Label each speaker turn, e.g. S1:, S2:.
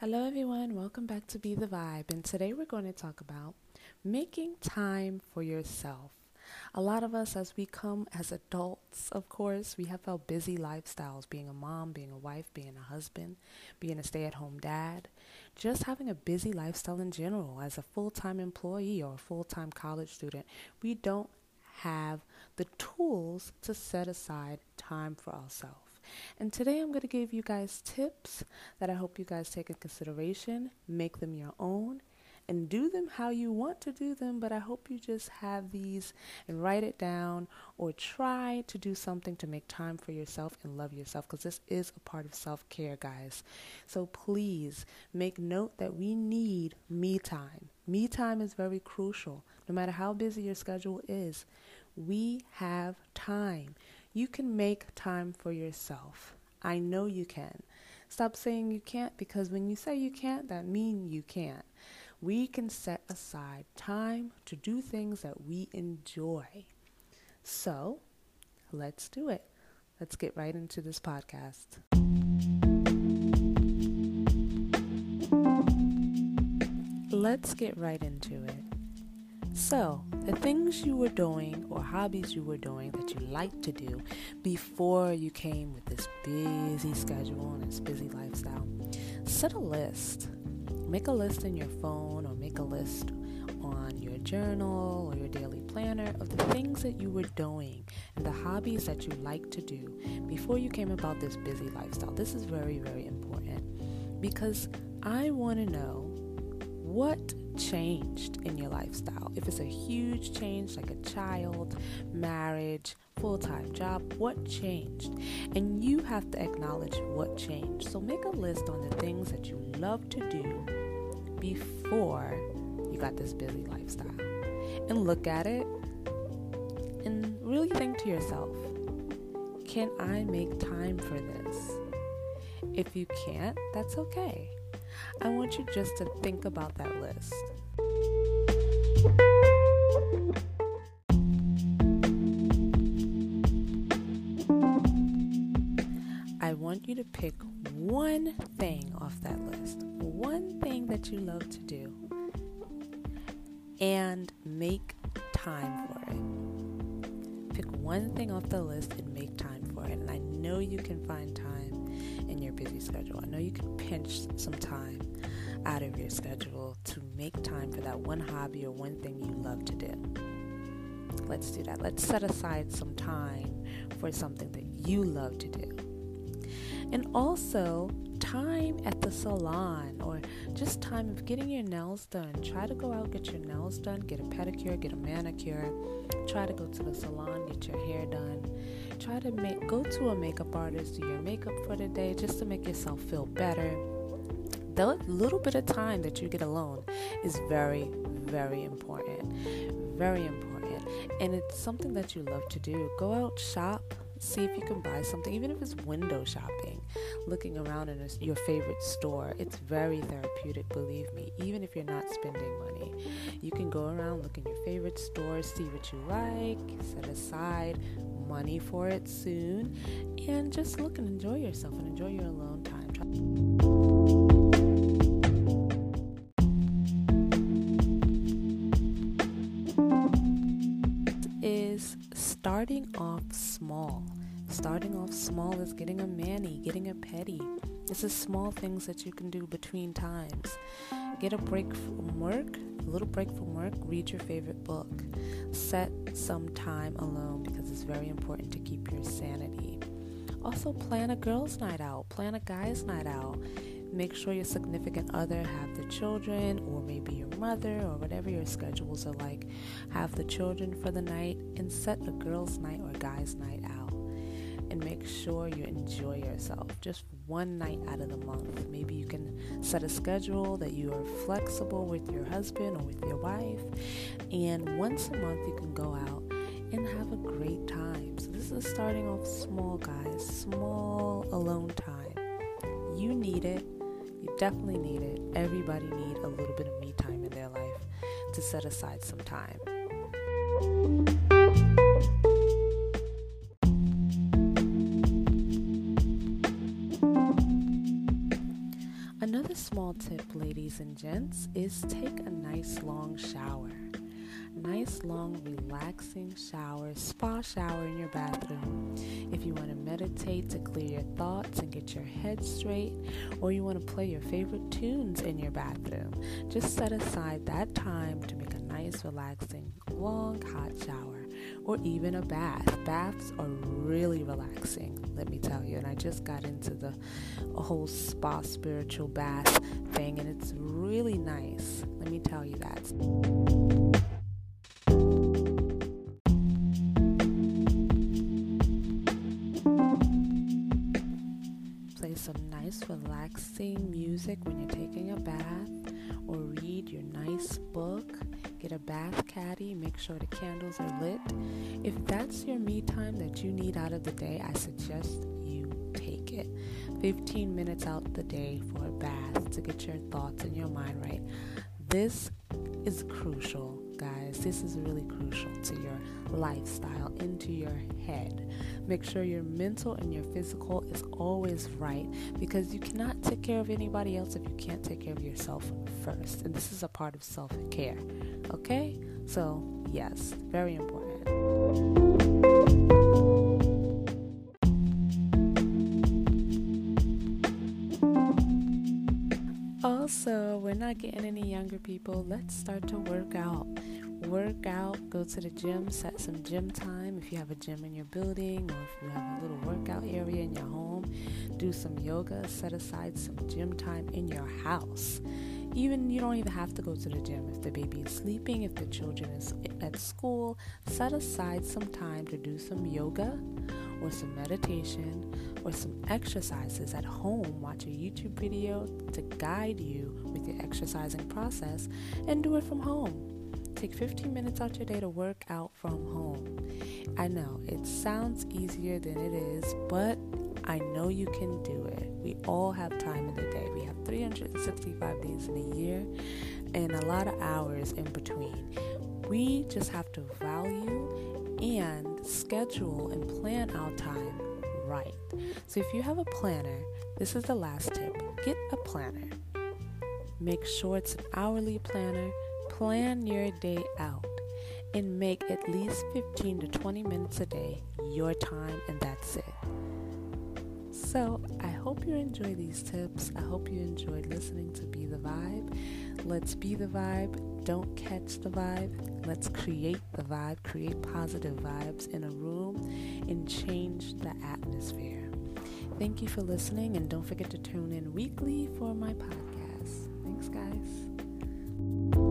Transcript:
S1: Hello, everyone. Welcome back to Be the Vibe. And today we're going to talk about making time for yourself. A lot of us, as we come as adults, of course, we have our busy lifestyles being a mom, being a wife, being a husband, being a stay at home dad, just having a busy lifestyle in general. As a full time employee or a full time college student, we don't have the tools to set aside time for ourselves. And today I'm going to give you guys tips that I hope you guys take in consideration, make them your own, and do them how you want to do them. But I hope you just have these and write it down or try to do something to make time for yourself and love yourself because this is a part of self care, guys. So please make note that we need me time. Me time is very crucial. No matter how busy your schedule is, we have time. You can make time for yourself. I know you can. Stop saying you can't because when you say you can't, that means you can't. We can set aside time to do things that we enjoy. So, let's do it. Let's get right into this podcast. Let's get right into it. So, the things you were doing or hobbies you were doing that you liked to do before you came with this busy schedule and this busy lifestyle, set a list. Make a list in your phone or make a list on your journal or your daily planner of the things that you were doing and the hobbies that you like to do before you came about this busy lifestyle. This is very, very important because I want to know what changed in your lifestyle. If it's a huge change, like a child, marriage, full time job, what changed? And you have to acknowledge what changed. So make a list on the things that you love to do before you got this busy lifestyle. And look at it and really think to yourself can I make time for this? If you can't, that's okay. I want you just to think about that list. I want you to pick one thing off that list, one thing that you love to do, and make time for it. Pick one thing off the list and make time for it. And I know you can find time in your busy schedule. I know you can pinch some time out of your schedule to make time for that one hobby or one thing you love to do. Let's do that. Let's set aside some time for something that you love to do. And also, time at the salon or just time of getting your nails done. Try to go out, get your nails done, get a pedicure, get a manicure. Try to go to the salon, get your hair done. Try to make go to a makeup artist, do your makeup for the day just to make yourself feel better the little bit of time that you get alone is very, very important. Very important. And it's something that you love to do. Go out, shop, see if you can buy something, even if it's window shopping, looking around in a, your favorite store. It's very therapeutic, believe me, even if you're not spending money. You can go around, look in your favorite stores, see what you like, set aside money for it soon, and just look and enjoy yourself and enjoy your alone time. Starting off small. Starting off small is getting a mani, getting a pedi. This is small things that you can do between times. Get a break from work, a little break from work, read your favorite book. Set some time alone because it's very important to keep your sanity. Also, plan a girls' night out, plan a guys' night out make sure your significant other have the children or maybe your mother or whatever your schedules are like. Have the children for the night and set a girls night or guys night out. And make sure you enjoy yourself. Just one night out of the month. Maybe you can set a schedule that you are flexible with your husband or with your wife. And once a month you can go out and have a great time. So this is starting off small guys. Small alone time. You need it definitely need it. Everybody need a little bit of me time in their life to set aside some time. Another small tip, ladies and gents, is take a nice long shower. Nice, long, relaxing shower, spa shower in your bathroom. If you want to meditate to clear your thoughts and get your head straight, or you want to play your favorite tunes in your bathroom, just set aside that time to make a nice, relaxing, long, hot shower or even a bath. Baths are really relaxing, let me tell you. And I just got into the whole spa spiritual bath thing, and it's really nice. Let me tell you that. Nice, relaxing music when you're taking a bath, or read your nice book Get a bath caddy, make sure the candles are lit. If that's your me time that you need out of the day, I suggest you take it. 15 minutes out the day for a bath to get your thoughts and your mind right. This is crucial, guys. This is really crucial to your lifestyle, into your head. Make sure your mental and your physical is always right because you cannot take care of anybody else if you can't take care of yourself first. And this is a part of self care. Okay? So, yes, very important. Not getting any younger people. Let's start to work out work out, go to the gym, set some gym time if you have a gym in your building or if you have a little workout area in your home. Do some yoga, set aside some gym time in your house. Even you don't even have to go to the gym if the baby is sleeping, if the children is at school, set aside some time to do some yoga or some meditation or some exercises at home. Watch a YouTube video to guide you with your exercising process and do it from home. Take 15 minutes out your day to work out from home. I know it sounds easier than it is, but I know you can do it. We all have time in the day. We have 365 days in a year and a lot of hours in between. We just have to value and schedule and plan out time right. So if you have a planner, this is the last tip get a planner. Make sure it's an hourly planner Plan your day out and make at least 15 to 20 minutes a day your time, and that's it. So, I hope you enjoy these tips. I hope you enjoyed listening to Be the Vibe. Let's be the vibe. Don't catch the vibe. Let's create the vibe, create positive vibes in a room, and change the atmosphere. Thank you for listening, and don't forget to tune in weekly for my podcast. Thanks, guys.